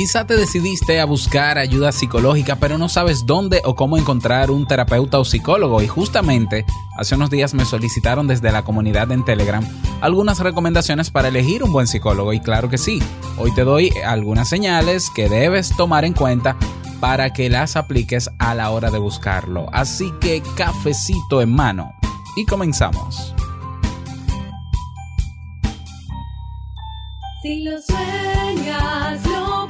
Quizá te decidiste a buscar ayuda psicológica, pero no sabes dónde o cómo encontrar un terapeuta o psicólogo. Y justamente hace unos días me solicitaron desde la comunidad en Telegram algunas recomendaciones para elegir un buen psicólogo. Y claro que sí, hoy te doy algunas señales que debes tomar en cuenta para que las apliques a la hora de buscarlo. Así que cafecito en mano. Y comenzamos. Si lo sueñas, lo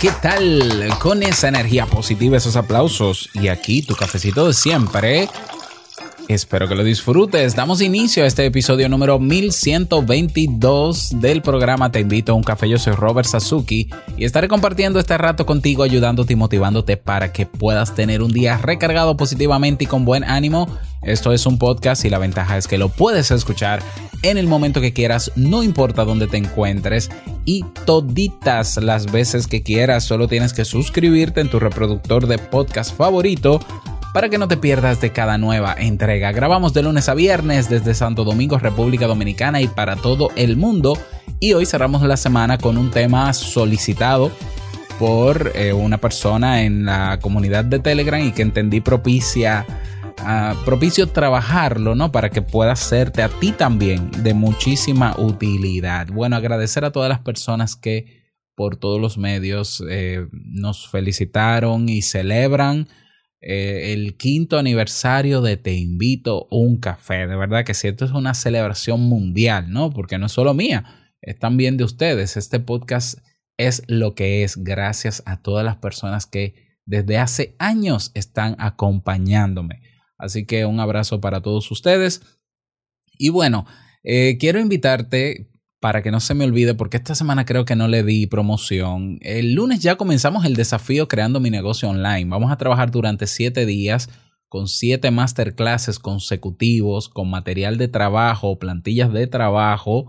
¿Qué tal? Con esa energía positiva, esos aplausos y aquí tu cafecito de siempre. Espero que lo disfrutes. Damos inicio a este episodio número 1122 del programa Te invito a un café. Yo soy Robert Sasuki y estaré compartiendo este rato contigo, ayudándote y motivándote para que puedas tener un día recargado positivamente y con buen ánimo. Esto es un podcast y la ventaja es que lo puedes escuchar en el momento que quieras, no importa dónde te encuentres y toditas las veces que quieras. Solo tienes que suscribirte en tu reproductor de podcast favorito para que no te pierdas de cada nueva entrega. Grabamos de lunes a viernes desde Santo Domingo, República Dominicana y para todo el mundo. Y hoy cerramos la semana con un tema solicitado por eh, una persona en la comunidad de Telegram y que entendí propicia. Propicio trabajarlo, ¿no? Para que pueda serte a ti también de muchísima utilidad. Bueno, agradecer a todas las personas que por todos los medios eh, nos felicitaron y celebran eh, el quinto aniversario de Te invito un café. De verdad que si esto es una celebración mundial, ¿no? Porque no es solo mía, es también de ustedes. Este podcast es lo que es gracias a todas las personas que desde hace años están acompañándome. Así que un abrazo para todos ustedes. Y bueno, eh, quiero invitarte para que no se me olvide, porque esta semana creo que no le di promoción. El lunes ya comenzamos el desafío creando mi negocio online. Vamos a trabajar durante siete días con siete masterclasses consecutivos, con material de trabajo, plantillas de trabajo,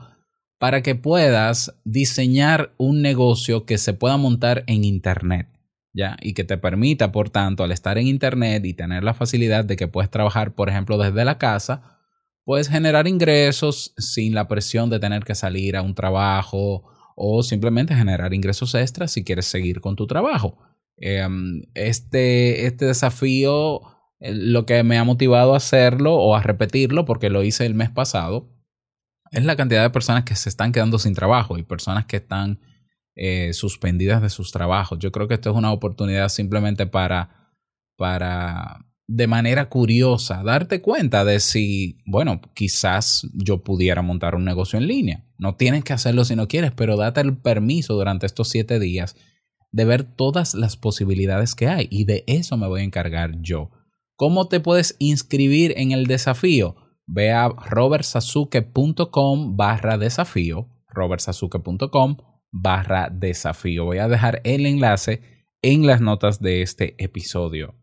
para que puedas diseñar un negocio que se pueda montar en Internet. ¿Ya? Y que te permita, por tanto, al estar en Internet y tener la facilidad de que puedes trabajar, por ejemplo, desde la casa, puedes generar ingresos sin la presión de tener que salir a un trabajo o simplemente generar ingresos extras si quieres seguir con tu trabajo. Eh, este, este desafío, eh, lo que me ha motivado a hacerlo o a repetirlo, porque lo hice el mes pasado, es la cantidad de personas que se están quedando sin trabajo y personas que están eh, suspendidas de sus trabajos. Yo creo que esto es una oportunidad simplemente para, para de manera curiosa, darte cuenta de si, bueno, quizás yo pudiera montar un negocio en línea. No tienes que hacerlo si no quieres, pero date el permiso durante estos siete días de ver todas las posibilidades que hay y de eso me voy a encargar yo. ¿Cómo te puedes inscribir en el desafío? Ve a robertsasuke.com barra desafío, robertsasuke.com barra desafío. Voy a dejar el enlace en las notas de este episodio.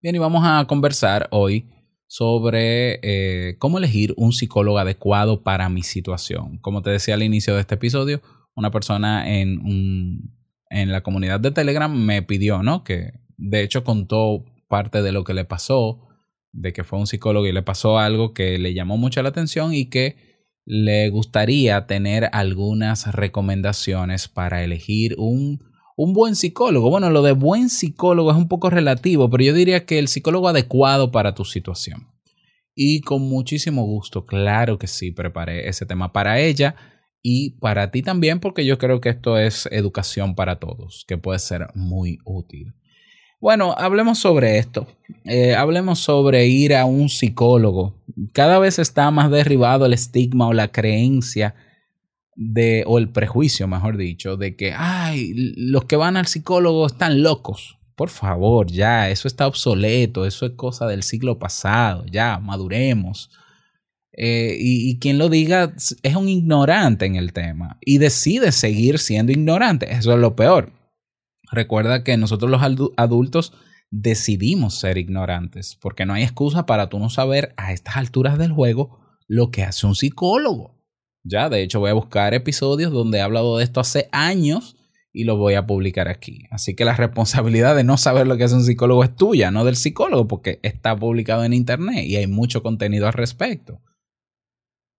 Bien, y vamos a conversar hoy sobre eh, cómo elegir un psicólogo adecuado para mi situación. Como te decía al inicio de este episodio, una persona en, un, en la comunidad de Telegram me pidió, ¿no? Que de hecho contó parte de lo que le pasó, de que fue un psicólogo y le pasó algo que le llamó mucho la atención y que le gustaría tener algunas recomendaciones para elegir un un buen psicólogo. Bueno, lo de buen psicólogo es un poco relativo, pero yo diría que el psicólogo adecuado para tu situación. y con muchísimo gusto, claro que sí, preparé ese tema para ella y para ti también, porque yo creo que esto es educación para todos, que puede ser muy útil. Bueno, hablemos sobre esto. Eh, hablemos sobre ir a un psicólogo. Cada vez está más derribado el estigma o la creencia de, o el prejuicio, mejor dicho, de que, ay, los que van al psicólogo están locos. Por favor, ya, eso está obsoleto, eso es cosa del siglo pasado, ya, maduremos. Eh, y, y, quien lo diga es un ignorante en el tema y decide seguir siendo ignorante. Eso es lo peor. Recuerda que nosotros los adultos decidimos ser ignorantes porque no hay excusa para tú no saber a estas alturas del juego lo que hace un psicólogo. Ya, de hecho, voy a buscar episodios donde he hablado de esto hace años y lo voy a publicar aquí. Así que la responsabilidad de no saber lo que hace un psicólogo es tuya, no del psicólogo, porque está publicado en internet y hay mucho contenido al respecto.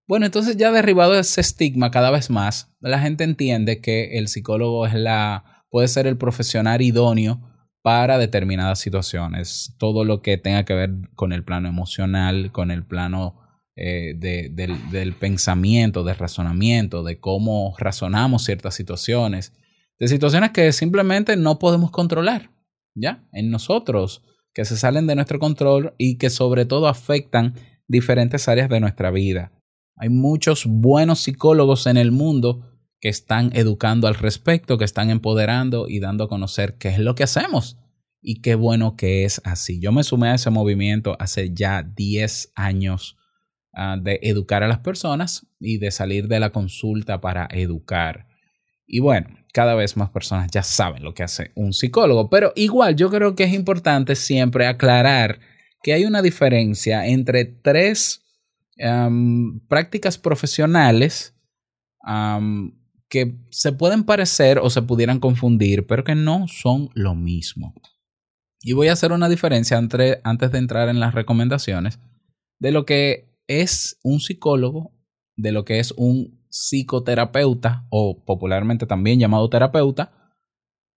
Bueno, entonces ya derribado ese estigma cada vez más, la gente entiende que el psicólogo es la, puede ser el profesional idóneo para determinadas situaciones. Todo lo que tenga que ver con el plano emocional, con el plano eh, de, del, del pensamiento, del razonamiento, de cómo razonamos ciertas situaciones, de situaciones que simplemente no podemos controlar, ¿ya? En nosotros, que se salen de nuestro control y que sobre todo afectan diferentes áreas de nuestra vida. Hay muchos buenos psicólogos en el mundo que están educando al respecto, que están empoderando y dando a conocer qué es lo que hacemos. Y qué bueno que es así. Yo me sumé a ese movimiento hace ya 10 años uh, de educar a las personas y de salir de la consulta para educar. Y bueno, cada vez más personas ya saben lo que hace un psicólogo, pero igual yo creo que es importante siempre aclarar que hay una diferencia entre tres prácticas profesionales que se pueden parecer o se pudieran confundir, pero que no son lo mismo. Y voy a hacer una diferencia entre, antes de entrar en las recomendaciones de lo que es un psicólogo, de lo que es un psicoterapeuta o popularmente también llamado terapeuta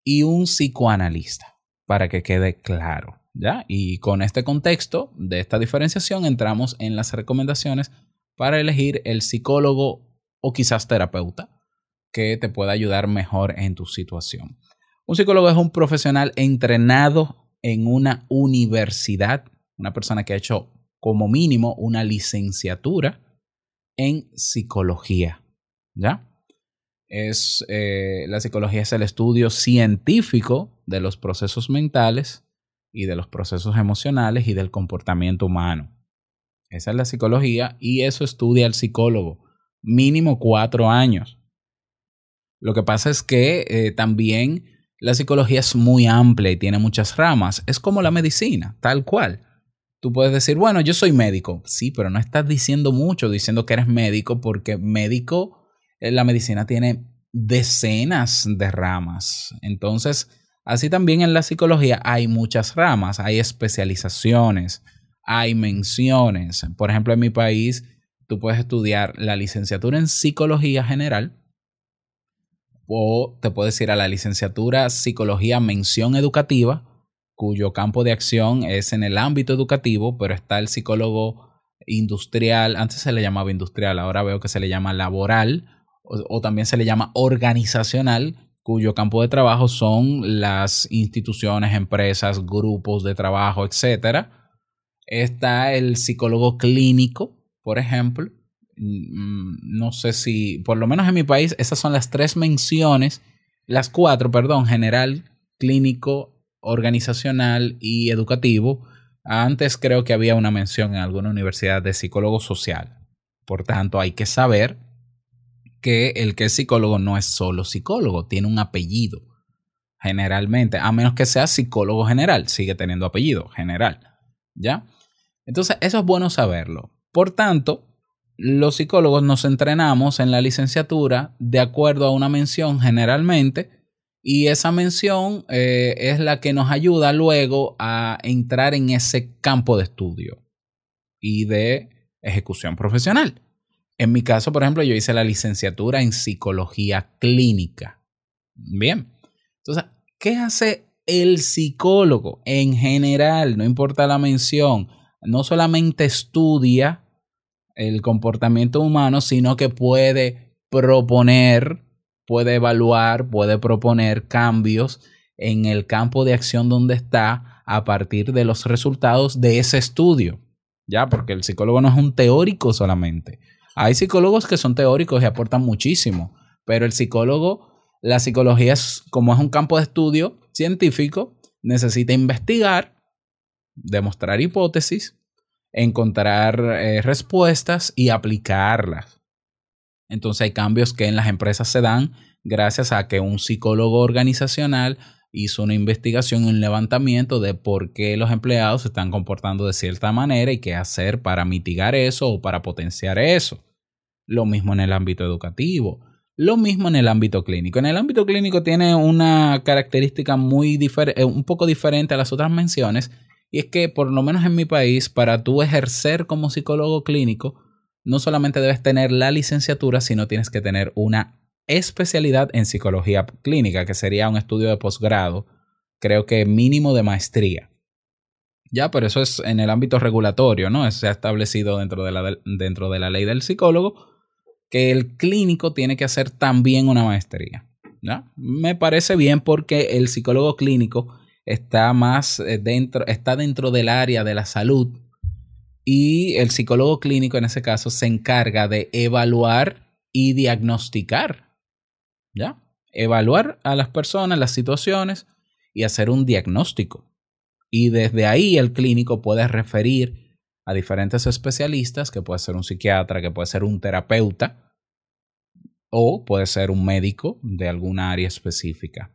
y un psicoanalista, para que quede claro. ¿ya? Y con este contexto de esta diferenciación entramos en las recomendaciones para elegir el psicólogo o quizás terapeuta que te pueda ayudar mejor en tu situación. Un psicólogo es un profesional entrenado en una universidad, una persona que ha hecho como mínimo una licenciatura en psicología. ¿Ya? Es, eh, la psicología es el estudio científico de los procesos mentales y de los procesos emocionales y del comportamiento humano. Esa es la psicología y eso estudia el psicólogo. Mínimo cuatro años. Lo que pasa es que eh, también la psicología es muy amplia y tiene muchas ramas. Es como la medicina, tal cual. Tú puedes decir, bueno, yo soy médico. Sí, pero no estás diciendo mucho diciendo que eres médico porque médico, eh, la medicina tiene decenas de ramas. Entonces, Así también en la psicología hay muchas ramas, hay especializaciones, hay menciones. Por ejemplo, en mi país tú puedes estudiar la licenciatura en psicología general o te puedes ir a la licenciatura psicología mención educativa, cuyo campo de acción es en el ámbito educativo, pero está el psicólogo industrial, antes se le llamaba industrial, ahora veo que se le llama laboral o, o también se le llama organizacional, cuyo campo de trabajo son las instituciones, empresas, grupos de trabajo, etc. Está el psicólogo clínico, por ejemplo. Mm, no sé si, por lo menos en mi país, esas son las tres menciones, las cuatro, perdón, general, clínico, organizacional y educativo. Antes creo que había una mención en alguna universidad de psicólogo social. Por tanto, hay que saber que el que es psicólogo no es solo psicólogo, tiene un apellido. Generalmente, a menos que sea psicólogo general, sigue teniendo apellido general. ¿Ya? Entonces, eso es bueno saberlo. Por tanto, los psicólogos nos entrenamos en la licenciatura de acuerdo a una mención generalmente y esa mención eh, es la que nos ayuda luego a entrar en ese campo de estudio y de ejecución profesional. En mi caso, por ejemplo, yo hice la licenciatura en psicología clínica. Bien. Entonces, ¿qué hace el psicólogo en general? No importa la mención. no solamente estudia el comportamiento humano, sino que puede proponer, puede evaluar, puede proponer cambios en el campo de acción donde está a partir de los resultados de ese estudio. Ya, porque el psicólogo no es un teórico solamente. Hay psicólogos que son teóricos y aportan muchísimo, pero el psicólogo, la psicología es como es un campo de estudio científico, necesita investigar, demostrar hipótesis, encontrar eh, respuestas y aplicarlas. Entonces hay cambios que en las empresas se dan gracias a que un psicólogo organizacional hizo una investigación, un levantamiento de por qué los empleados se están comportando de cierta manera y qué hacer para mitigar eso o para potenciar eso. Lo mismo en el ámbito educativo, lo mismo en el ámbito clínico. En el ámbito clínico tiene una característica muy diferente, un poco diferente a las otras menciones, y es que por lo menos en mi país, para tú ejercer como psicólogo clínico, no solamente debes tener la licenciatura, sino tienes que tener una especialidad en psicología clínica, que sería un estudio de posgrado, creo que mínimo de maestría. Ya, pero eso es en el ámbito regulatorio, ¿no? Se ha establecido dentro de la, dentro de la ley del psicólogo que el clínico tiene que hacer también una maestría. Me parece bien porque el psicólogo clínico está más eh, dentro, está dentro del área de la salud y el psicólogo clínico en ese caso se encarga de evaluar y diagnosticar ¿Ya? Evaluar a las personas, las situaciones y hacer un diagnóstico. Y desde ahí el clínico puede referir a diferentes especialistas, que puede ser un psiquiatra, que puede ser un terapeuta o puede ser un médico de alguna área específica.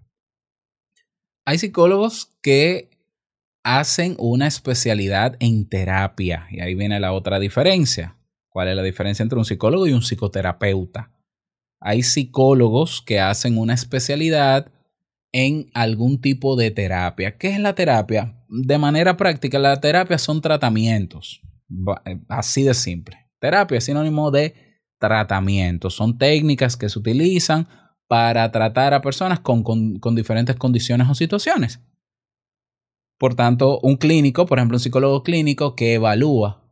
Hay psicólogos que hacen una especialidad en terapia y ahí viene la otra diferencia. ¿Cuál es la diferencia entre un psicólogo y un psicoterapeuta? hay psicólogos que hacen una especialidad en algún tipo de terapia. ¿Qué es la terapia? De manera práctica, la terapia son tratamientos. Eh, así de simple. Terapia es sinónimo de tratamiento. Son técnicas que se utilizan para tratar a personas con, diferentes condiciones o situaciones. Por tanto, un clínico, por ejemplo, un psicólogo clínico que evalúa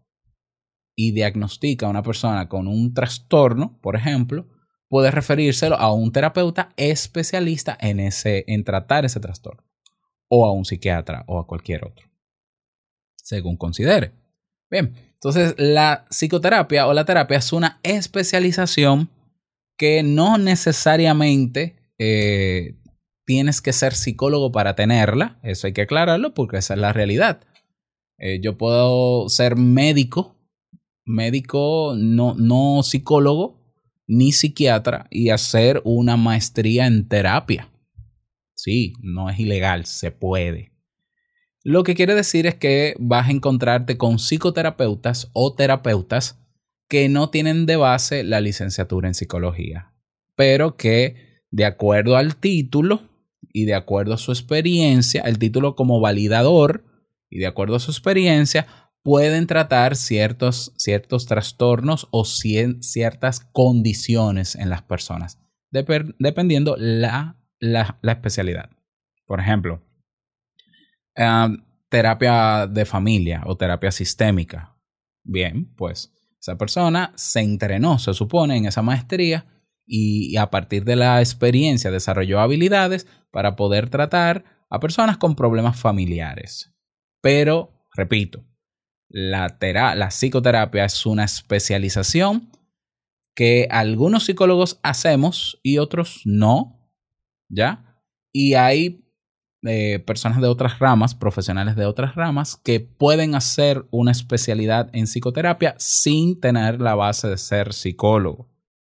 y diagnostica a una persona con un trastorno, por ejemplo, puede referírselo a un terapeuta especialista en, ese, en tratar ese trastorno, o a un psiquiatra o a cualquier otro, según considere. Bien, entonces la psicoterapia o la terapia es una especialización que no necesariamente eh, tienes que ser psicólogo para tenerla, eso hay que aclararlo porque esa es la realidad. Eh, yo puedo ser médico, médico, no, no psicólogo, ni psiquiatra y hacer una maestría en terapia. Sí, no es ilegal, se puede. Lo que quiere decir es que vas a encontrarte con psicoterapeutas o terapeutas que no tienen de base la licenciatura en psicología, pero que de acuerdo al título y de acuerdo a su experiencia, el título como validador y de acuerdo a su experiencia, pueden tratar ciertos, ciertos trastornos o ciertas condiciones en las personas, dependiendo la, la, especialidad. Por ejemplo, terapia de familia o terapia sistémica. Bien, pues esa persona se entrenó, se supone, en esa maestría y a partir de la experiencia desarrolló habilidades para poder tratar a personas con problemas familiares. Pero, repito, la, la psicoterapia es una especialización que algunos psicólogos hacemos y otros no, ¿ya? Y hay eh, personas de otras ramas, profesionales de otras ramas, que pueden hacer una especialidad en psicoterapia sin tener la base de ser psicólogo.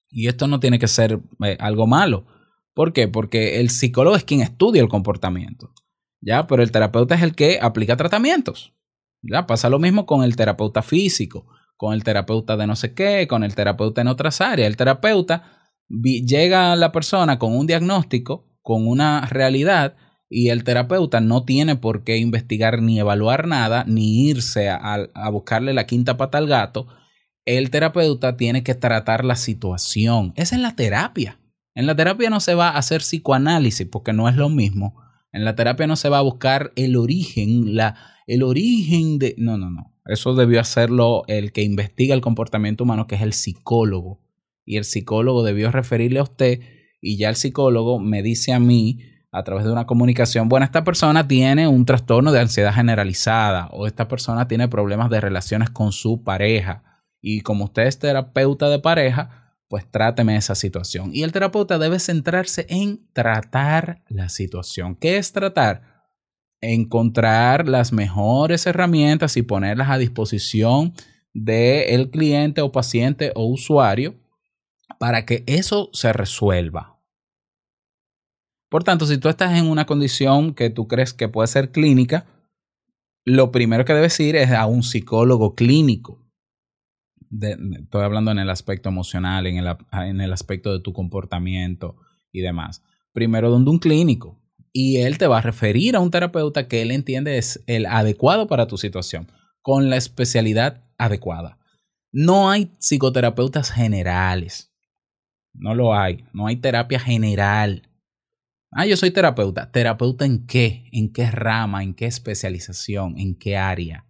Y esto no tiene que ser eh, algo malo. ¿Por qué? Porque el psicólogo es quien estudia el comportamiento, ¿ya? Pero el terapeuta es el que aplica tratamientos. Ya pasa lo mismo con el terapeuta físico, con el terapeuta de no sé qué, con el terapeuta en otras áreas. El terapeuta llega a la persona con un diagnóstico, con una realidad, y el terapeuta no tiene por qué investigar ni evaluar nada, ni irse a, buscarle la quinta pata al gato. El terapeuta tiene que tratar la situación. Esa es la terapia. En la terapia no se va a hacer psicoanálisis porque no es lo mismo. En la terapia no se va a buscar el origen, el origen de... No, no, no. Eso debió hacerlo el que investiga el comportamiento humano, que es el psicólogo. Y el psicólogo debió referirle a usted y ya el psicólogo me dice a mí a través de una comunicación, bueno, esta persona tiene un trastorno de ansiedad generalizada o esta persona tiene problemas de relaciones con su pareja. Y como usted es terapeuta de pareja, pues tráteme esa situación. Y el terapeuta debe centrarse en tratar la situación. ¿Qué es tratar? Encontrar las mejores herramientas y ponerlas a disposición del cliente o paciente o usuario para que eso se resuelva. Por tanto, si tú estás en una condición que tú crees que puede ser clínica, lo primero que debes ir es a un psicólogo clínico. Estoy hablando en el aspecto emocional, en el, en el aspecto de tu comportamiento y demás. Primero donde un clínico. Y él te va a referir a un terapeuta que él entiende es el adecuado para tu situación, con la especialidad adecuada. No hay psicoterapeutas generales. No lo hay. No hay terapia general. Ah, yo soy terapeuta. ¿Terapeuta en qué? ¿En qué rama? ¿En qué especialización? ¿En qué área?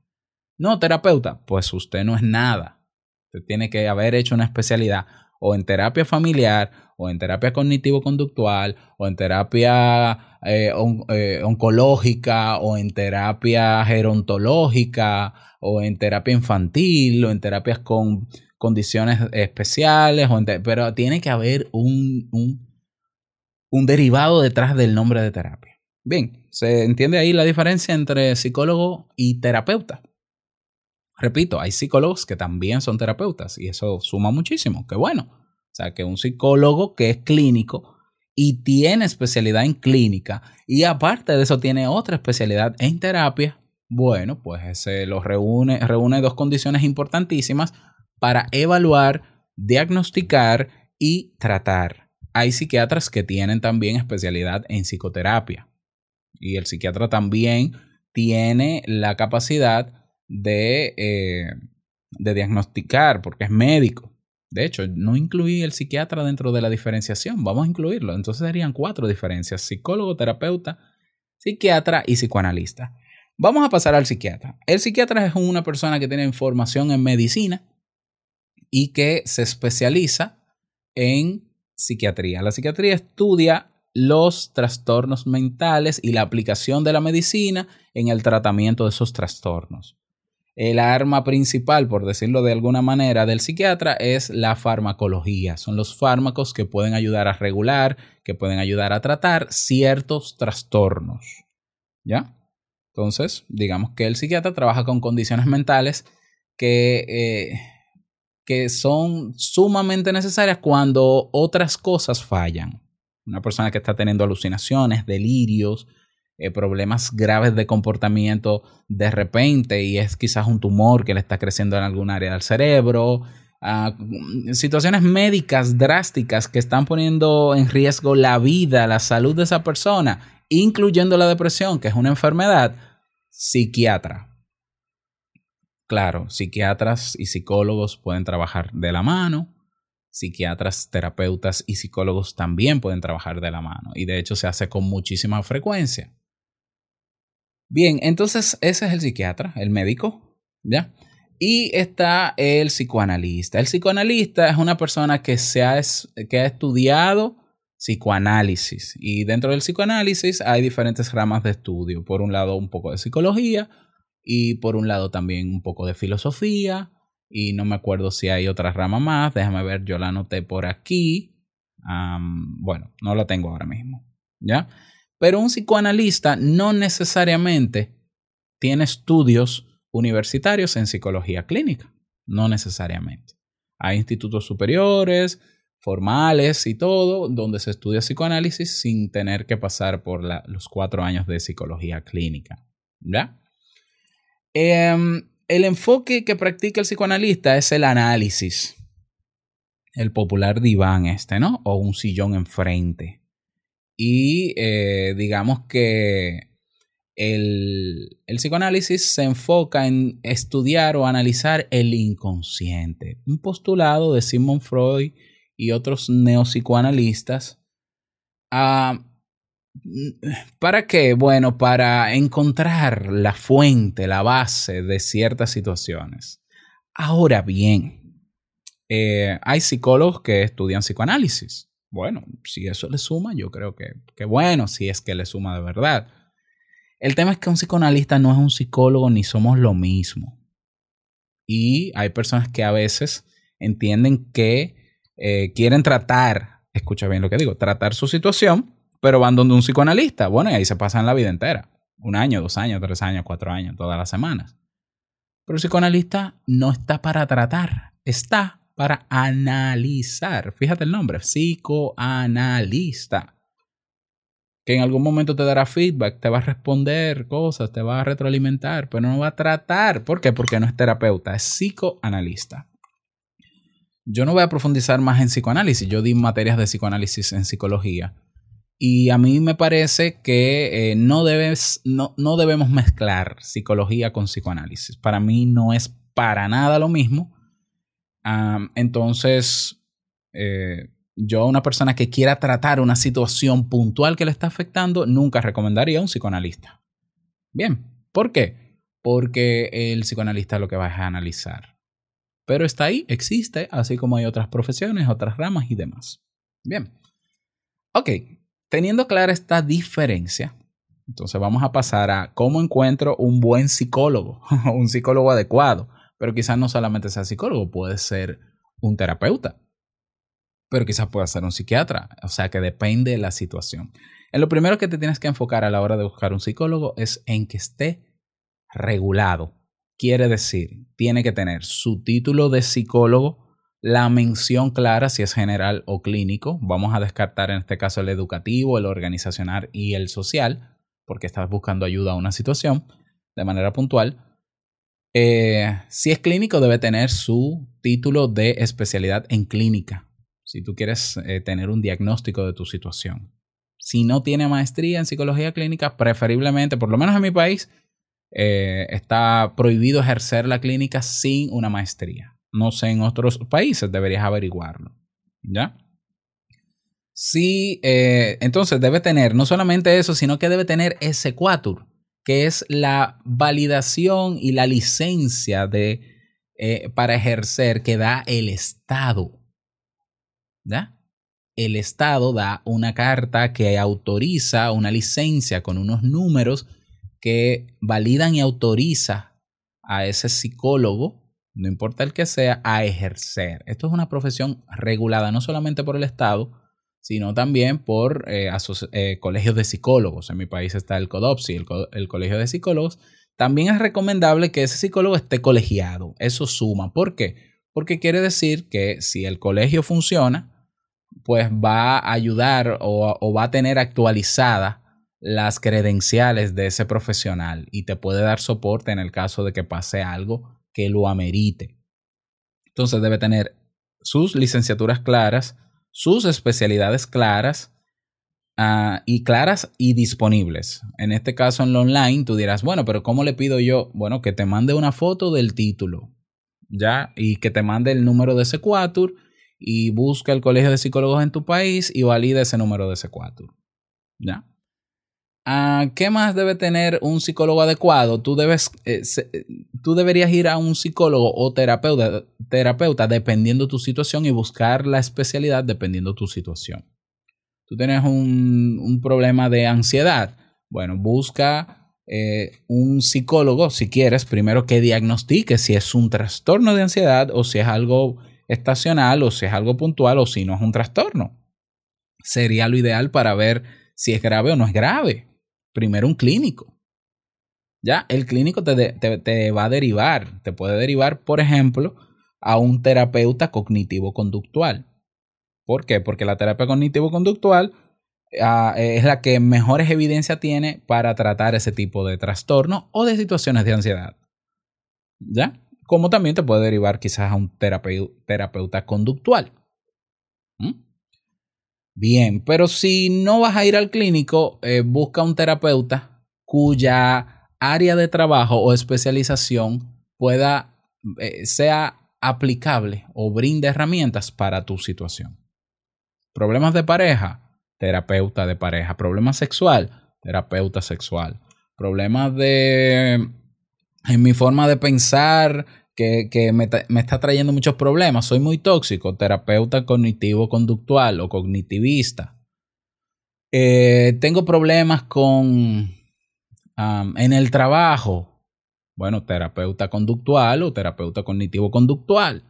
No, terapeuta. Pues usted no es nada. Usted tiene que haber hecho una especialidad o en terapia familiar, o en terapia cognitivo-conductual, o en terapia eh, eh, oncológica, o en terapia gerontológica, o en terapia infantil, o en terapias con condiciones especiales, pero tiene que haber un, un derivado detrás del nombre de terapia. Bien, se entiende ahí la diferencia entre psicólogo y terapeuta. Repito, hay psicólogos que también son terapeutas y eso suma muchísimo. Qué bueno. O sea, que un psicólogo que es clínico y tiene especialidad en clínica y aparte de eso tiene otra especialidad en terapia, bueno, pues se lo reúne, reúne dos condiciones importantísimas para evaluar, diagnosticar y tratar. Hay psiquiatras que tienen también especialidad en psicoterapia y el psiquiatra también tiene la capacidad de, eh, de diagnosticar porque es médico. De hecho, no incluí el psiquiatra dentro de la diferenciación. Vamos a incluirlo. Entonces serían cuatro diferencias. Psicólogo, terapeuta, psiquiatra y psicoanalista. Vamos a pasar al psiquiatra. El psiquiatra es una persona que tiene formación en medicina y que se especializa en psiquiatría. La psiquiatría estudia los trastornos mentales y la aplicación de la medicina en el tratamiento de esos trastornos el arma principal, por decirlo de alguna manera, del psiquiatra es la farmacología. Son los fármacos que pueden ayudar a regular, que pueden ayudar a tratar ciertos trastornos. ¿Ya? Entonces, digamos que el psiquiatra trabaja con condiciones mentales que, eh, que son sumamente necesarias cuando otras cosas fallan. Una persona que está teniendo alucinaciones, delirios, eh, problemas graves de comportamiento de repente y es quizás un tumor que le está creciendo en algún área del cerebro, ah, situaciones médicas drásticas que están poniendo en riesgo la vida, la salud de esa persona, incluyendo la depresión, que es una enfermedad, psiquiatra. Claro, psiquiatras y psicólogos pueden trabajar de la mano, psiquiatras, terapeutas y psicólogos también pueden trabajar de la mano y de hecho se hace con muchísima frecuencia. Bien, entonces ese es el psiquiatra, el médico, ¿ya? Y está el psicoanalista. El psicoanalista es una persona que, se ha, que ha estudiado psicoanálisis. Y dentro del psicoanálisis hay diferentes ramas de estudio. Por un lado, un poco de psicología y por un lado también un poco de filosofía. Y no me acuerdo si hay otra rama más. Déjame ver, yo la anoté por aquí. bueno, no la tengo ahora mismo. ¿Ya? Pero un psicoanalista no necesariamente tiene estudios universitarios en psicología clínica, no necesariamente. Hay institutos superiores, formales y todo, donde se estudia psicoanálisis sin tener que pasar por los cuatro años de psicología clínica. ¿Ya? Eh, el enfoque que practica el psicoanalista es el análisis. El popular diván este, ¿no? O un sillón enfrente y eh, digamos que el, el, psicoanálisis se enfoca en estudiar o analizar el inconsciente, un postulado de Sigmund Freud y otros neopsicoanalistas, uh, ¿Para qué? Bueno, para encontrar la fuente, la base de ciertas situaciones. Ahora bien, eh, hay psicólogos que estudian psicoanálisis. Bueno, si eso le suma, yo creo que, que bueno, si es que le suma de verdad. El tema es que un psicoanalista no es un psicólogo ni somos lo mismo. Y hay personas que a veces entienden que eh, quieren tratar, escucha bien lo que digo, tratar su situación, pero van donde un psicoanalista. Bueno, y ahí se pasan la vida entera. Un año, dos años, tres años, cuatro años, todas las semanas. Pero psicoanalista no está para tratar, está para analizar. Fíjate el nombre, psicoanalista. Que en algún momento te dará feedback, te va a responder cosas, te va a retroalimentar, pero no va a tratar. ¿Por qué? Porque no es terapeuta, es psicoanalista. Yo no voy a profundizar más en psicoanálisis, yo di materias de psicoanálisis en psicología. Y a mí me parece que eh, no, debes, no, no debemos mezclar psicología con psicoanálisis. Para mí no es para nada lo mismo. Entonces, eh, yo a una persona que quiera tratar una situación puntual que le está afectando, nunca recomendaría a un psicoanalista. Bien, ¿por qué? Porque el psicoanalista lo que va a analizar. Pero está ahí, existe, así como hay otras profesiones, otras ramas y demás. Bien. Ok, teniendo clara esta diferencia, entonces vamos a pasar a cómo encuentro un buen psicólogo, un psicólogo adecuado. Pero quizás no solamente sea psicólogo, puede ser un terapeuta, pero quizás pueda ser un psiquiatra. O sea que depende de la situación. En lo primero que te tienes que enfocar a la hora de buscar un psicólogo es en que esté regulado. Quiere decir, tiene que tener su título de psicólogo, la mención clara si es general o clínico. Vamos a descartar en este caso el educativo, el organizacional y el social, porque estás buscando ayuda a una situación de manera puntual. Eh, si es clínico, debe tener su título de especialidad en clínica, si tú quieres eh, tener un diagnóstico de tu situación. Si no tiene maestría en psicología clínica, preferiblemente, por lo menos en mi país, eh, está prohibido ejercer la clínica sin una maestría. No sé, en otros países deberías averiguarlo. ¿Ya? Sí, eh, entonces debe tener no solamente eso, sino que debe tener ese quatur, que es la validación y la licencia de, eh, para ejercer que da el Estado. ¿Ya? El Estado da una carta que autoriza una licencia con unos números que validan y autoriza a ese psicólogo, no importa el que sea, a ejercer. Esto es una profesión regulada no solamente por el Estado, sino también por eh, eh, colegios de psicólogos. En mi país está el CODOPSI, el, el Colegio de Psicólogos. También es recomendable que ese psicólogo esté colegiado. Eso suma. ¿Por qué? Porque quiere decir que si el colegio funciona, pues va a ayudar o, o va a tener actualizada las credenciales de ese profesional y te puede dar soporte en el caso de que pase algo que lo amerite. Entonces debe tener sus licenciaturas claras, sus especialidades claras ah, y claras y disponibles. En este caso en lo online tú dirás, bueno, pero ¿cómo le pido yo? Bueno, que te mande una foto del título, ¿ya? Y que te mande el número de ese quatur y busca el colegio de psicólogos en tu país y valida ese número de ese quatur, ¿ya? Ah, ¿Qué más debe tener un psicólogo adecuado? Tú, debes, eh, eh, tú deberías ir a un psicólogo o terapeuta, terapeuta dependiendo tu situación y buscar la especialidad dependiendo tu situación. Tú tienes un, un problema de ansiedad. Bueno, busca eh, un psicólogo, si quieres, primero que diagnostique si es un trastorno de ansiedad o si es algo estacional o si es algo puntual o si no es un trastorno. Sería lo ideal para ver si es grave o no es grave primero un clínico. Ya, el clínico te, te- te va a derivar, te puede derivar, por ejemplo, a un terapeuta cognitivo-conductual. ¿Por qué? Porque la terapia cognitivo-conductual ah, es la que mejores evidencia tiene para tratar ese tipo de trastorno o de situaciones de ansiedad. ¿Ya? Como también te puede derivar quizás a un terapeu- terapeuta conductual. ¿Mm? Bien, pero si no vas a ir al clínico, eh, busca un terapeuta cuya área de trabajo o especialización pueda, eh, sea aplicable o brinde herramientas para tu situación. Problemas de pareja, terapeuta de pareja. Problema sexual, terapeuta sexual. Problemas de en mi forma de pensar que, me, está trayendo muchos problemas. Soy muy tóxico, terapeuta cognitivo-conductual o cognitivista. Eh, tengo problemas con en el trabajo. Bueno, terapeuta conductual o terapeuta cognitivo-conductual.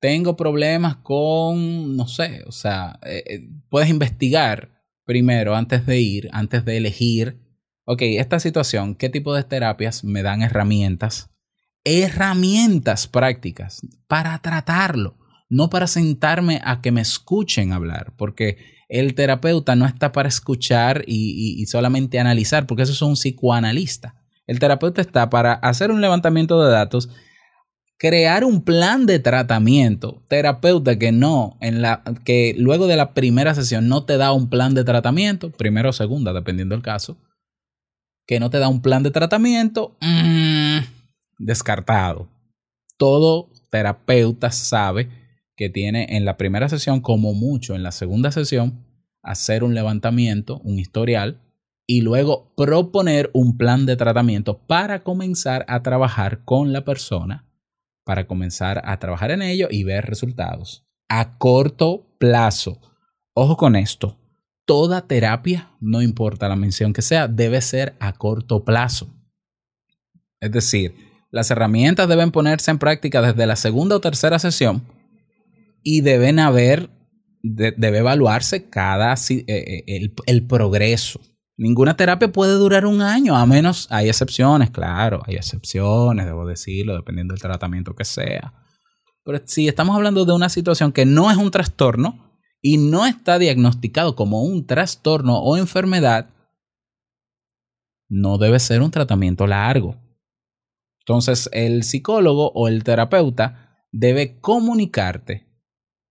Tengo problemas con, no sé, o sea, eh, eh, puedes investigar primero antes de ir, antes de elegir ok, esta situación, ¿qué tipo de terapias me dan herramientas? Herramientas prácticas para tratarlo, no para sentarme a que me escuchen hablar, porque el terapeuta no está para escuchar y, solamente analizar, porque eso es un psicoanalista. El terapeuta está para hacer un levantamiento de datos, crear un plan de tratamiento. Terapeuta que no, en la, que luego de la primera sesión no te da un plan de tratamiento, primera o segunda, dependiendo del caso que no te da un plan de tratamiento, mm, descartado. Todo terapeuta sabe que tiene en la primera sesión, como mucho en la segunda sesión, hacer un levantamiento, un historial, y luego proponer un plan de tratamiento para comenzar a trabajar con la persona, para comenzar a trabajar en ello y ver resultados a corto plazo. Ojo con esto, toda terapia, no importa la mención que sea, debe ser a corto plazo. Es decir, las herramientas deben ponerse en práctica desde la segunda o tercera sesión y deben haber, de- debe evaluarse cada eh, eh, el, el progreso. Ninguna terapia puede durar un año, a menos hay excepciones, claro, hay excepciones, debo decirlo, dependiendo del tratamiento que sea. Pero si estamos hablando de una situación que no es un trastorno, y no está diagnosticado como un trastorno o enfermedad, no debe ser un tratamiento largo. Entonces, el psicólogo o el terapeuta debe comunicarte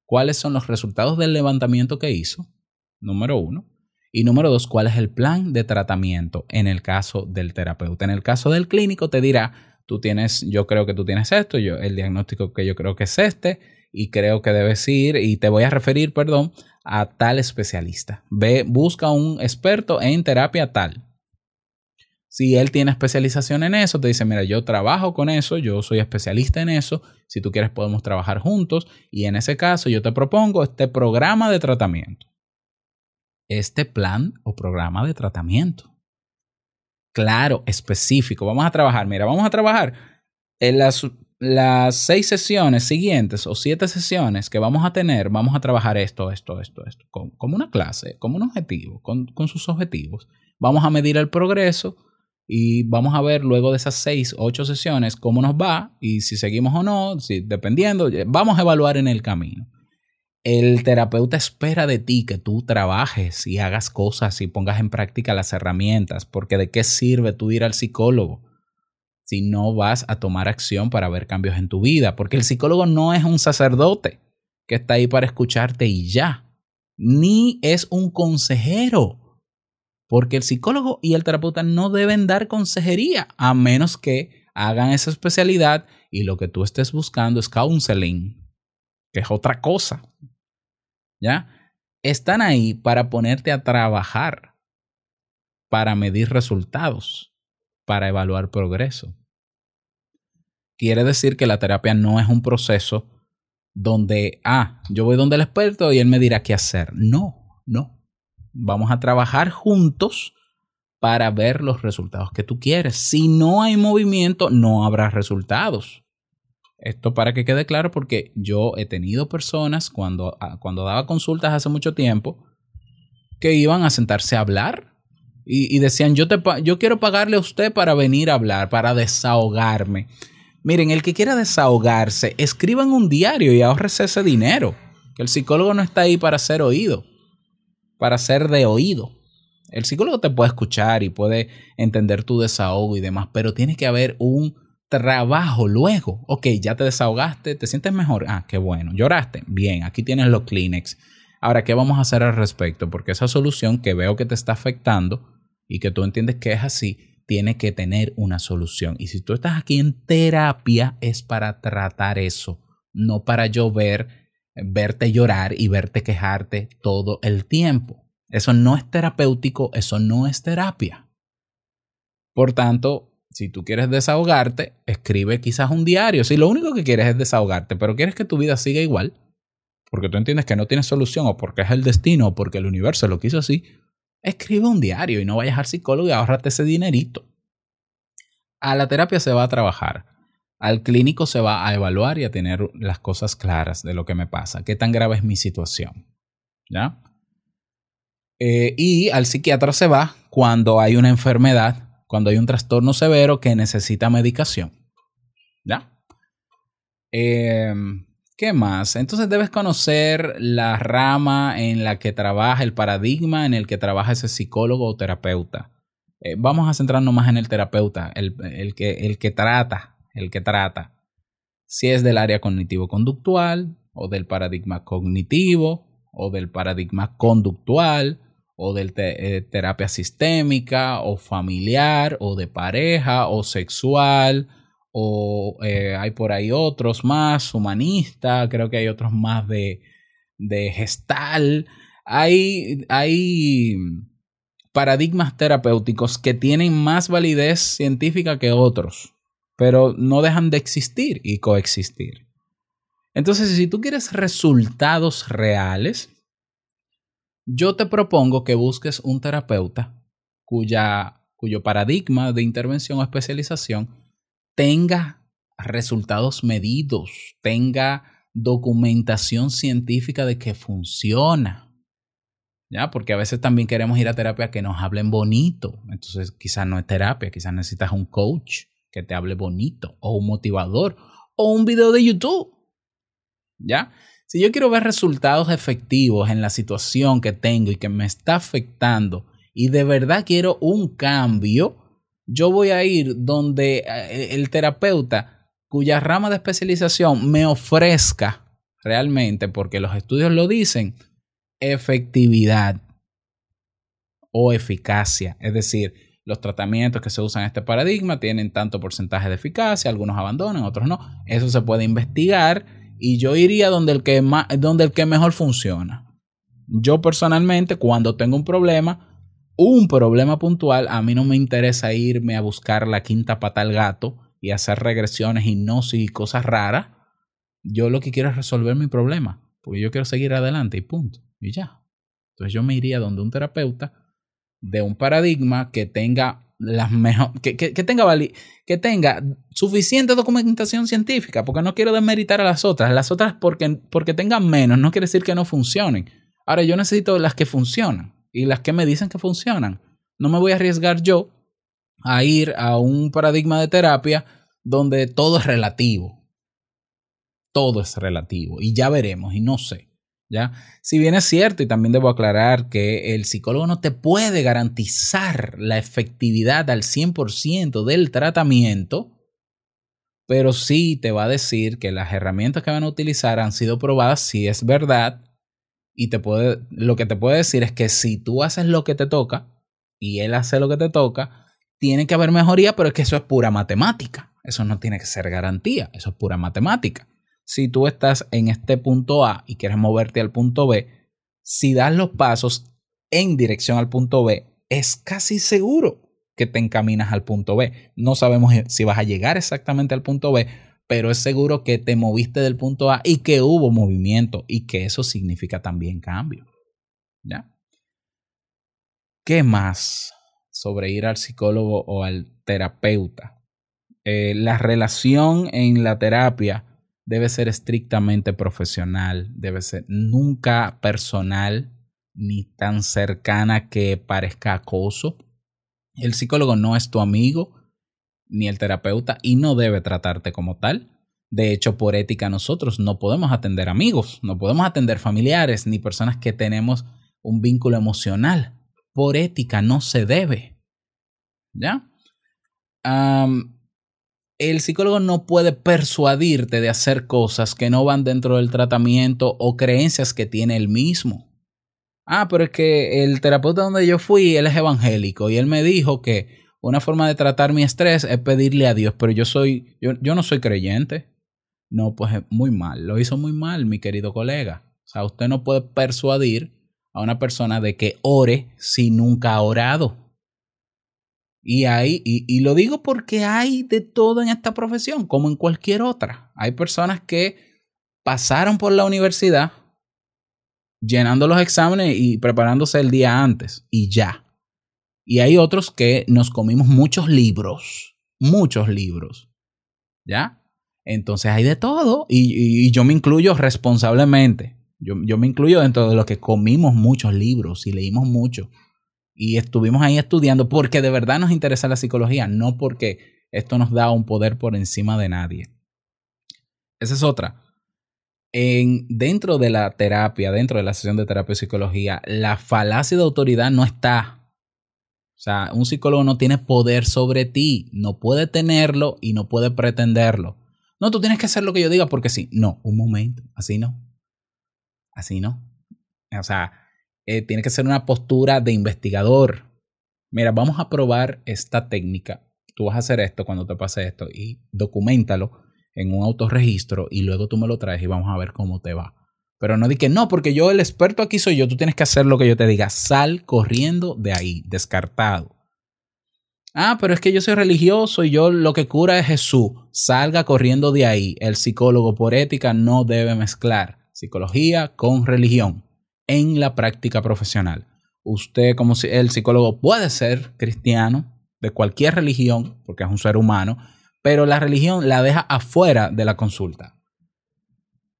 cuáles son los resultados del levantamiento que hizo, número uno, y número dos, cuál es el plan de tratamiento en el caso del terapeuta. En el caso del clínico te dirá, tú tienes, yo creo que tú tienes esto, yo, el diagnóstico que yo creo que es este, y creo que debes ir y te voy a referir, perdón, a tal especialista. Ve, busca un experto en terapia tal. Si él tiene especialización en eso, te dice, mira, yo trabajo con eso, yo soy especialista en eso, si tú quieres podemos trabajar juntos y en ese caso yo te propongo este programa de tratamiento. Este plan o programa de tratamiento. Claro, específico. Vamos a trabajar, mira, vamos a trabajar en las las seis sesiones siguientes o siete sesiones que vamos a tener, vamos a trabajar esto, esto, esto, esto, como, una clase, como un objetivo, con, con, sus objetivos. Vamos a medir el progreso y vamos a ver luego de esas seis, ocho sesiones cómo nos va y si seguimos o no, si, dependiendo, vamos a evaluar en el camino. El terapeuta espera de ti que tú trabajes y hagas cosas y pongas en práctica las herramientas, porque de qué sirve tú ir al psicólogo si no vas a tomar acción para ver cambios en tu vida, porque el psicólogo no es un sacerdote que está ahí para escucharte y ya, ni es un consejero, porque el psicólogo y el terapeuta no deben dar consejería a menos que hagan esa especialidad y lo que tú estés buscando es counseling, que es otra cosa. ¿Ya? Están ahí para ponerte a trabajar, para medir resultados, para evaluar progreso quiere decir que la terapia no es un proceso donde, ah, yo voy donde el experto y él me dirá qué hacer. No, no. Vamos a trabajar juntos para ver los resultados que tú quieres. Si no hay movimiento, no habrá resultados. Esto para que quede claro porque yo he tenido personas cuando, cuando daba consultas hace mucho tiempo que iban a sentarse a hablar y, y decían, yo, te, yo quiero pagarle a usted para venir a hablar, para desahogarme. Miren, el que quiera desahogarse, escriban un diario y ahorrese ese dinero. Que el psicólogo no está ahí para ser oído, para ser de oído. El psicólogo te puede escuchar y puede entender tu desahogo y demás, pero tiene que haber un trabajo luego. Ok, ya te desahogaste, te sientes mejor. Ah, qué bueno. ¿Lloraste? Bien, aquí tienes los Kleenex. Ahora, ¿qué vamos a hacer al respecto? Porque esa solución que veo que te está afectando y que tú entiendes que es así, tiene que tener una solución. Y si tú estás aquí en terapia es para tratar eso, no para yo ver, verte llorar y verte quejarte todo el tiempo. Eso no es terapéutico, eso no es terapia. Por tanto, si tú quieres desahogarte, escribe quizás un diario. Si lo único que quieres es desahogarte, pero quieres que tu vida siga igual, porque tú entiendes que no tienes solución o porque es el destino o porque el universo lo quiso así, escribe un diario y no vayas al psicólogo y ahorrate ese dinerito. A la terapia se va a trabajar. Al clínico se va a evaluar y a tener las cosas claras de lo que me pasa, qué tan grave es mi situación. ¿Ya? Eh, y al psiquiatra se va cuando hay una enfermedad, cuando hay un trastorno severo que necesita medicación. ¿Ya? Eh, ¿Qué más? Entonces debes conocer la rama en la que trabaja, el paradigma en el que trabaja ese psicólogo o terapeuta. Eh, vamos a centrarnos más en el terapeuta, el que trata, el que trata. Si es del área cognitivo-conductual, o del paradigma cognitivo, o del paradigma conductual, o de eh, terapia sistémica, o familiar, o de pareja, o sexual, o eh, hay por ahí otros más, humanista, creo que hay otros más de, de gestal. Hay, hay paradigmas terapéuticos que tienen más validez científica que otros, pero no dejan de existir y coexistir. Entonces, si tú quieres resultados reales, yo te propongo que busques un terapeuta cuya, cuyo paradigma de intervención o especialización tenga resultados medidos, tenga documentación científica de que funciona. ¿Ya? Porque a veces también queremos ir a terapia que nos hablen bonito. Entonces, quizás no es terapia, quizás necesitas un coach que te hable bonito, o un motivador, o un video de YouTube. ¿Ya? Si yo quiero ver resultados efectivos en la situación que tengo y que me está afectando, y de verdad quiero un cambio, yo voy a ir donde eh, el terapeuta cuya rama de especialización me ofrezca realmente, porque los estudios lo dicen, efectividad o eficacia. Es decir, los tratamientos que se usan en este paradigma tienen tanto porcentaje de eficacia, algunos abandonan, otros no. Eso se puede investigar y yo iría donde el que, más, donde el que mejor funciona. Yo personalmente, cuando tengo un problema, un problema puntual, a mí no me interesa irme a buscar la quinta pata al gato y hacer regresiones, hipnosis y cosas raras. Yo lo que quiero es resolver mi problema, porque yo quiero seguir adelante y punto. Y ya. Entonces yo me iría donde un terapeuta de un paradigma que tenga las mejor, que, que, que, tenga que tenga suficiente documentación científica, porque no quiero desmeritar a las otras. Las otras porque, porque tengan menos, no quiere decir que no funcionen. Ahora yo necesito las que funcionan y las que me dicen que funcionan. No me voy a arriesgar yo a ir a un paradigma de terapia donde todo es relativo. Todo es relativo y ya veremos y no sé. ¿Ya? Si bien es cierto, y también debo aclarar que el psicólogo no te puede garantizar la efectividad al 100% del tratamiento, pero sí te va a decir que las herramientas que van a utilizar han sido probadas si es verdad y te puede, lo que te puede decir es que si tú haces lo que te toca y él hace lo que te toca, tiene que haber mejoría, pero es que eso es pura matemática. Eso no tiene que ser garantía, eso es pura matemática. Si tú estás en este punto A y quieres moverte al punto B, si das los pasos en dirección al punto B, es casi seguro que te encaminas al punto B. No sabemos si vas a llegar exactamente al punto B, pero es seguro que te moviste del punto A y que hubo movimiento y que eso significa también cambio. ¿Ya? ¿Qué más sobre ir al psicólogo o al terapeuta? Eh, la relación en la terapia debe ser estrictamente profesional, debe ser nunca personal ni tan cercana que parezca acoso. El psicólogo no es tu amigo, ni el terapeuta y no debe tratarte como tal. De hecho, por ética nosotros no podemos atender amigos, no podemos atender familiares ni personas que tenemos un vínculo emocional. Por ética no se debe. ¿Ya? El psicólogo no puede persuadirte de hacer cosas que no van dentro del tratamiento o creencias que tiene él mismo. Ah, pero es que el terapeuta donde yo fui, él es evangélico y él me dijo que una forma de tratar mi estrés es pedirle a Dios, pero yo soy, yo, yo no soy creyente. No, pues muy mal, lo hizo muy mal, mi querido colega. O sea, usted no puede persuadir a una persona de que ore si nunca ha orado. Y, hay, y, y lo digo porque hay de todo en esta profesión, como en cualquier otra. Hay personas que pasaron por la universidad llenando los exámenes y preparándose el día antes y ya. Y hay otros que nos comimos muchos libros, muchos libros. ¿Ya? Entonces hay de todo y, y- yo me incluyo responsablemente. Yo, yo me incluyo dentro de los que comimos muchos libros y leímos mucho. Y estuvimos ahí estudiando porque de verdad nos interesa la psicología, no porque esto nos da un poder por encima de nadie. Esa es otra. En, dentro de la terapia, dentro de la sesión de terapia y psicología, la falacia de autoridad no está. O sea, un psicólogo no tiene poder sobre ti, no puede tenerlo y no puede pretenderlo. No, tú tienes que hacer lo que yo diga porque sí. No, un momento, así no. Así no. O sea, eh, tiene que ser una postura de investigador. Mira, vamos a probar esta técnica. Tú vas a hacer esto cuando te pase esto y documentalo en un autorregistro y luego tú me lo traes y vamos a ver cómo te va. Pero no di que no, porque yo el experto aquí soy yo, tú tienes que hacer lo que yo te diga. Sal corriendo de ahí, descartado. Ah, pero es que yo soy religioso y yo lo que cura es Jesús. Salga corriendo de ahí. El psicólogo por ética no debe mezclar psicología con religión en la práctica profesional. Usted como el psicólogo puede ser cristiano de cualquier religión, porque es un ser humano, pero la religión la deja afuera de la consulta.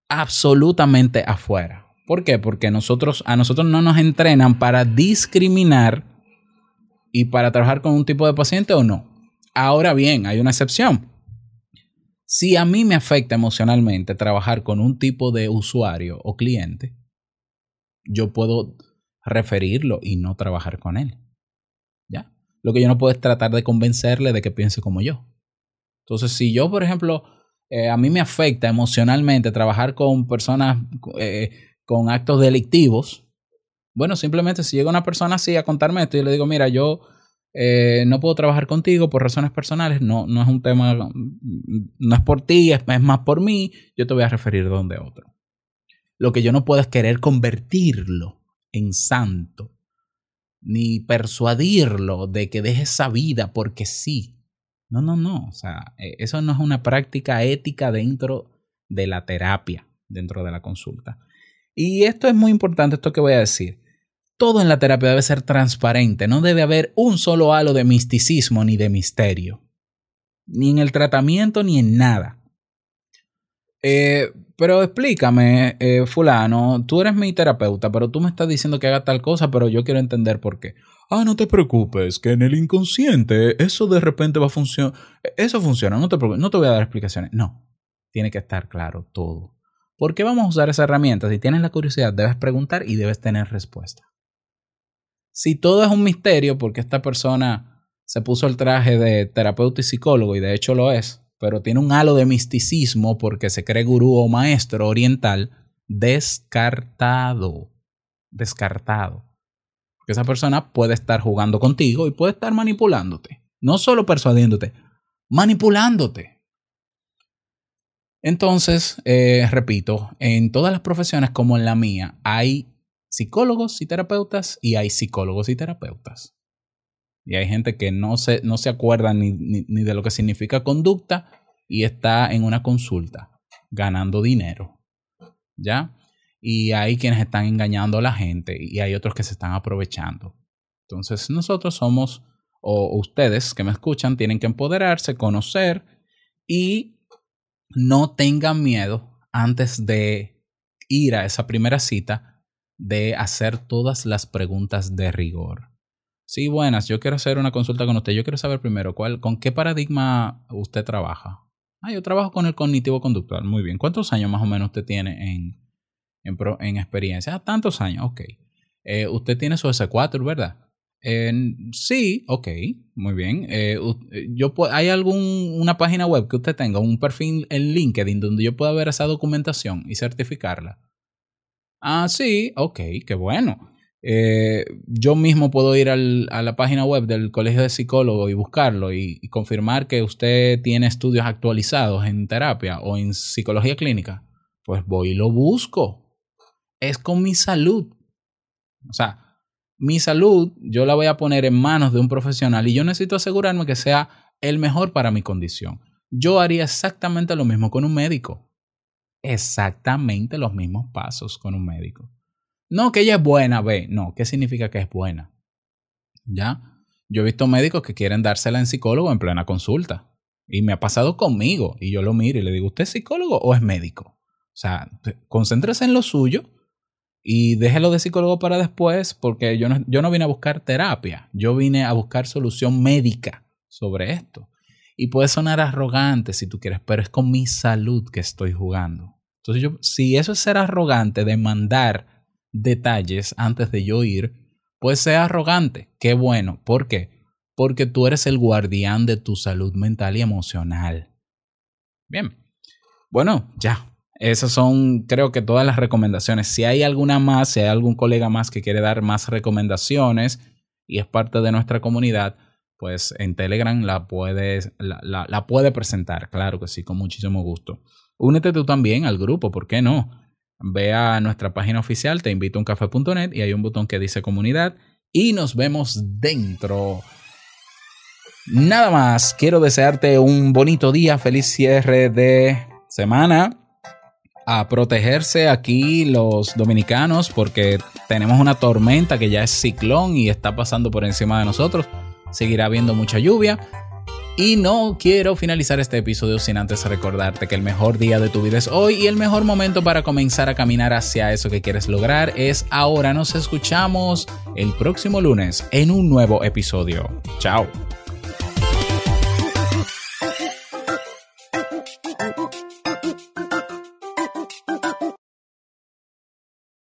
Absolutamente afuera. ¿Por qué? Porque nosotros, a nosotros no nos entrenan para discriminar y para trabajar con un tipo de paciente o no. Ahora bien, hay una excepción. Si a mí me afecta emocionalmente trabajar con un tipo de usuario o cliente, yo puedo referirlo y no trabajar con él. ¿Ya? Lo que yo no puedo es tratar de convencerle de que piense como yo. Entonces, si yo, por ejemplo, eh, a mí me afecta emocionalmente trabajar con personas eh, con actos delictivos, bueno, simplemente si llega una persona así a contarme esto y le digo, mira, yo eh, no puedo trabajar contigo por razones personales, no, no es un tema, no es por ti, es, es más por mí, yo te voy a referir donde otro. Lo que yo no puedo es querer convertirlo en santo, ni persuadirlo de que deje esa vida porque sí. No, no, no. O sea, eh, eso no es una práctica ética dentro de la terapia, dentro de la consulta. Y esto es muy importante, esto que voy a decir. Todo en la terapia debe ser transparente, no debe haber un solo halo de misticismo ni de misterio. Ni en el tratamiento ni en nada. Eh, pero explícame, eh, fulano, tú eres mi terapeuta, pero tú me estás diciendo que haga tal cosa, pero yo quiero entender por qué. Ah, no te preocupes, que en el inconsciente eso de repente va a funcionar. Eso funciona, no te preocupes, no te voy a dar explicaciones. No, tiene que estar claro todo. ¿Por qué vamos a usar esa herramienta? Si tienes la curiosidad, debes preguntar y debes tener respuesta. Si todo es un misterio, porque esta persona se puso el traje de terapeuta y psicólogo, y de hecho lo es, pero tiene un halo de misticismo porque se cree gurú o maestro oriental, descartado. Descartado. Esa persona puede estar jugando contigo y puede estar manipulándote. No solo persuadiéndote, manipulándote. Entonces, eh, repito, en todas las profesiones como en la mía, hay psicólogos y terapeutas y hay psicólogos y terapeutas. Y hay gente que no se, no se acuerda ni, ni, ni de lo que significa conducta y está en una consulta ganando dinero. ¿Ya? Y hay quienes están engañando a la gente y hay otros que se están aprovechando. Entonces nosotros somos, o ustedes que me escuchan, tienen que empoderarse, conocer y no tengan miedo antes de ir a esa primera cita de hacer todas las preguntas de rigor. Sí, buenas, yo quiero hacer una consulta con usted. Yo quiero saber primero, ¿cuál, ¿con qué paradigma usted trabaja? Ah, yo trabajo con el cognitivo conductual. Muy bien. ¿Cuántos años más o menos usted tiene en, en, en experiencia? Ah, tantos años, ok. Eh, usted tiene su S4, ¿verdad? Eh, sí, ok, muy bien. Eh, yo, ¿Hay alguna página web que usted tenga, un perfil en LinkedIn donde yo pueda ver esa documentación y certificarla? Ah, sí, ok, qué bueno. Eh, yo mismo puedo ir al, a la página web del Colegio de Psicólogos y buscarlo y, y, confirmar que usted tiene estudios actualizados en terapia o en psicología clínica. Pues voy y lo busco. Es con mi salud. O sea, mi salud yo la voy a poner en manos de un profesional y yo necesito asegurarme que sea el mejor para mi condición. Yo haría exactamente lo mismo con un médico. Exactamente los mismos pasos con un médico. No que ella es buena, ve. No, ¿qué significa que es buena? ¿Ya? Yo he visto médicos que quieren dársela en psicólogo en plena consulta. Y me ha pasado conmigo. Y yo lo miro y le digo, ¿usted es psicólogo o es médico? O sea, concéntrese en lo suyo y déjelo de psicólogo para después, porque yo no, yo no vine a buscar terapia. Yo vine a buscar solución médica sobre esto. Y puede sonar arrogante si tú quieres, pero es con mi salud que estoy jugando. Entonces, yo, si eso es ser arrogante, demandar detalles antes de yo ir, pues sea arrogante. Qué bueno. ¿Por qué? Porque tú eres el guardián de tu salud mental y emocional. Bien. Bueno, ya. Esas son, creo que todas las recomendaciones. Si hay alguna más, si hay algún colega más que quiere dar más recomendaciones y es parte de nuestra comunidad, pues en Telegram la, puedes, la, la, puede presentar. Claro que sí, con muchísimo gusto. Únete tú también al grupo, ¿por qué no? Ve a nuestra página oficial, te invito a uncafe.net y hay un botón que dice comunidad y nos vemos dentro. Nada más, quiero desearte un bonito día, feliz cierre de semana. A protegerse aquí los dominicanos porque tenemos una tormenta que ya es ciclón y está pasando por encima de nosotros. Seguirá habiendo mucha lluvia. Y no quiero finalizar este episodio sin antes recordarte que el mejor día de tu vida es hoy y el mejor momento para comenzar a caminar hacia eso que quieres lograr es ahora. Nos escuchamos el próximo lunes en un nuevo episodio. Chao.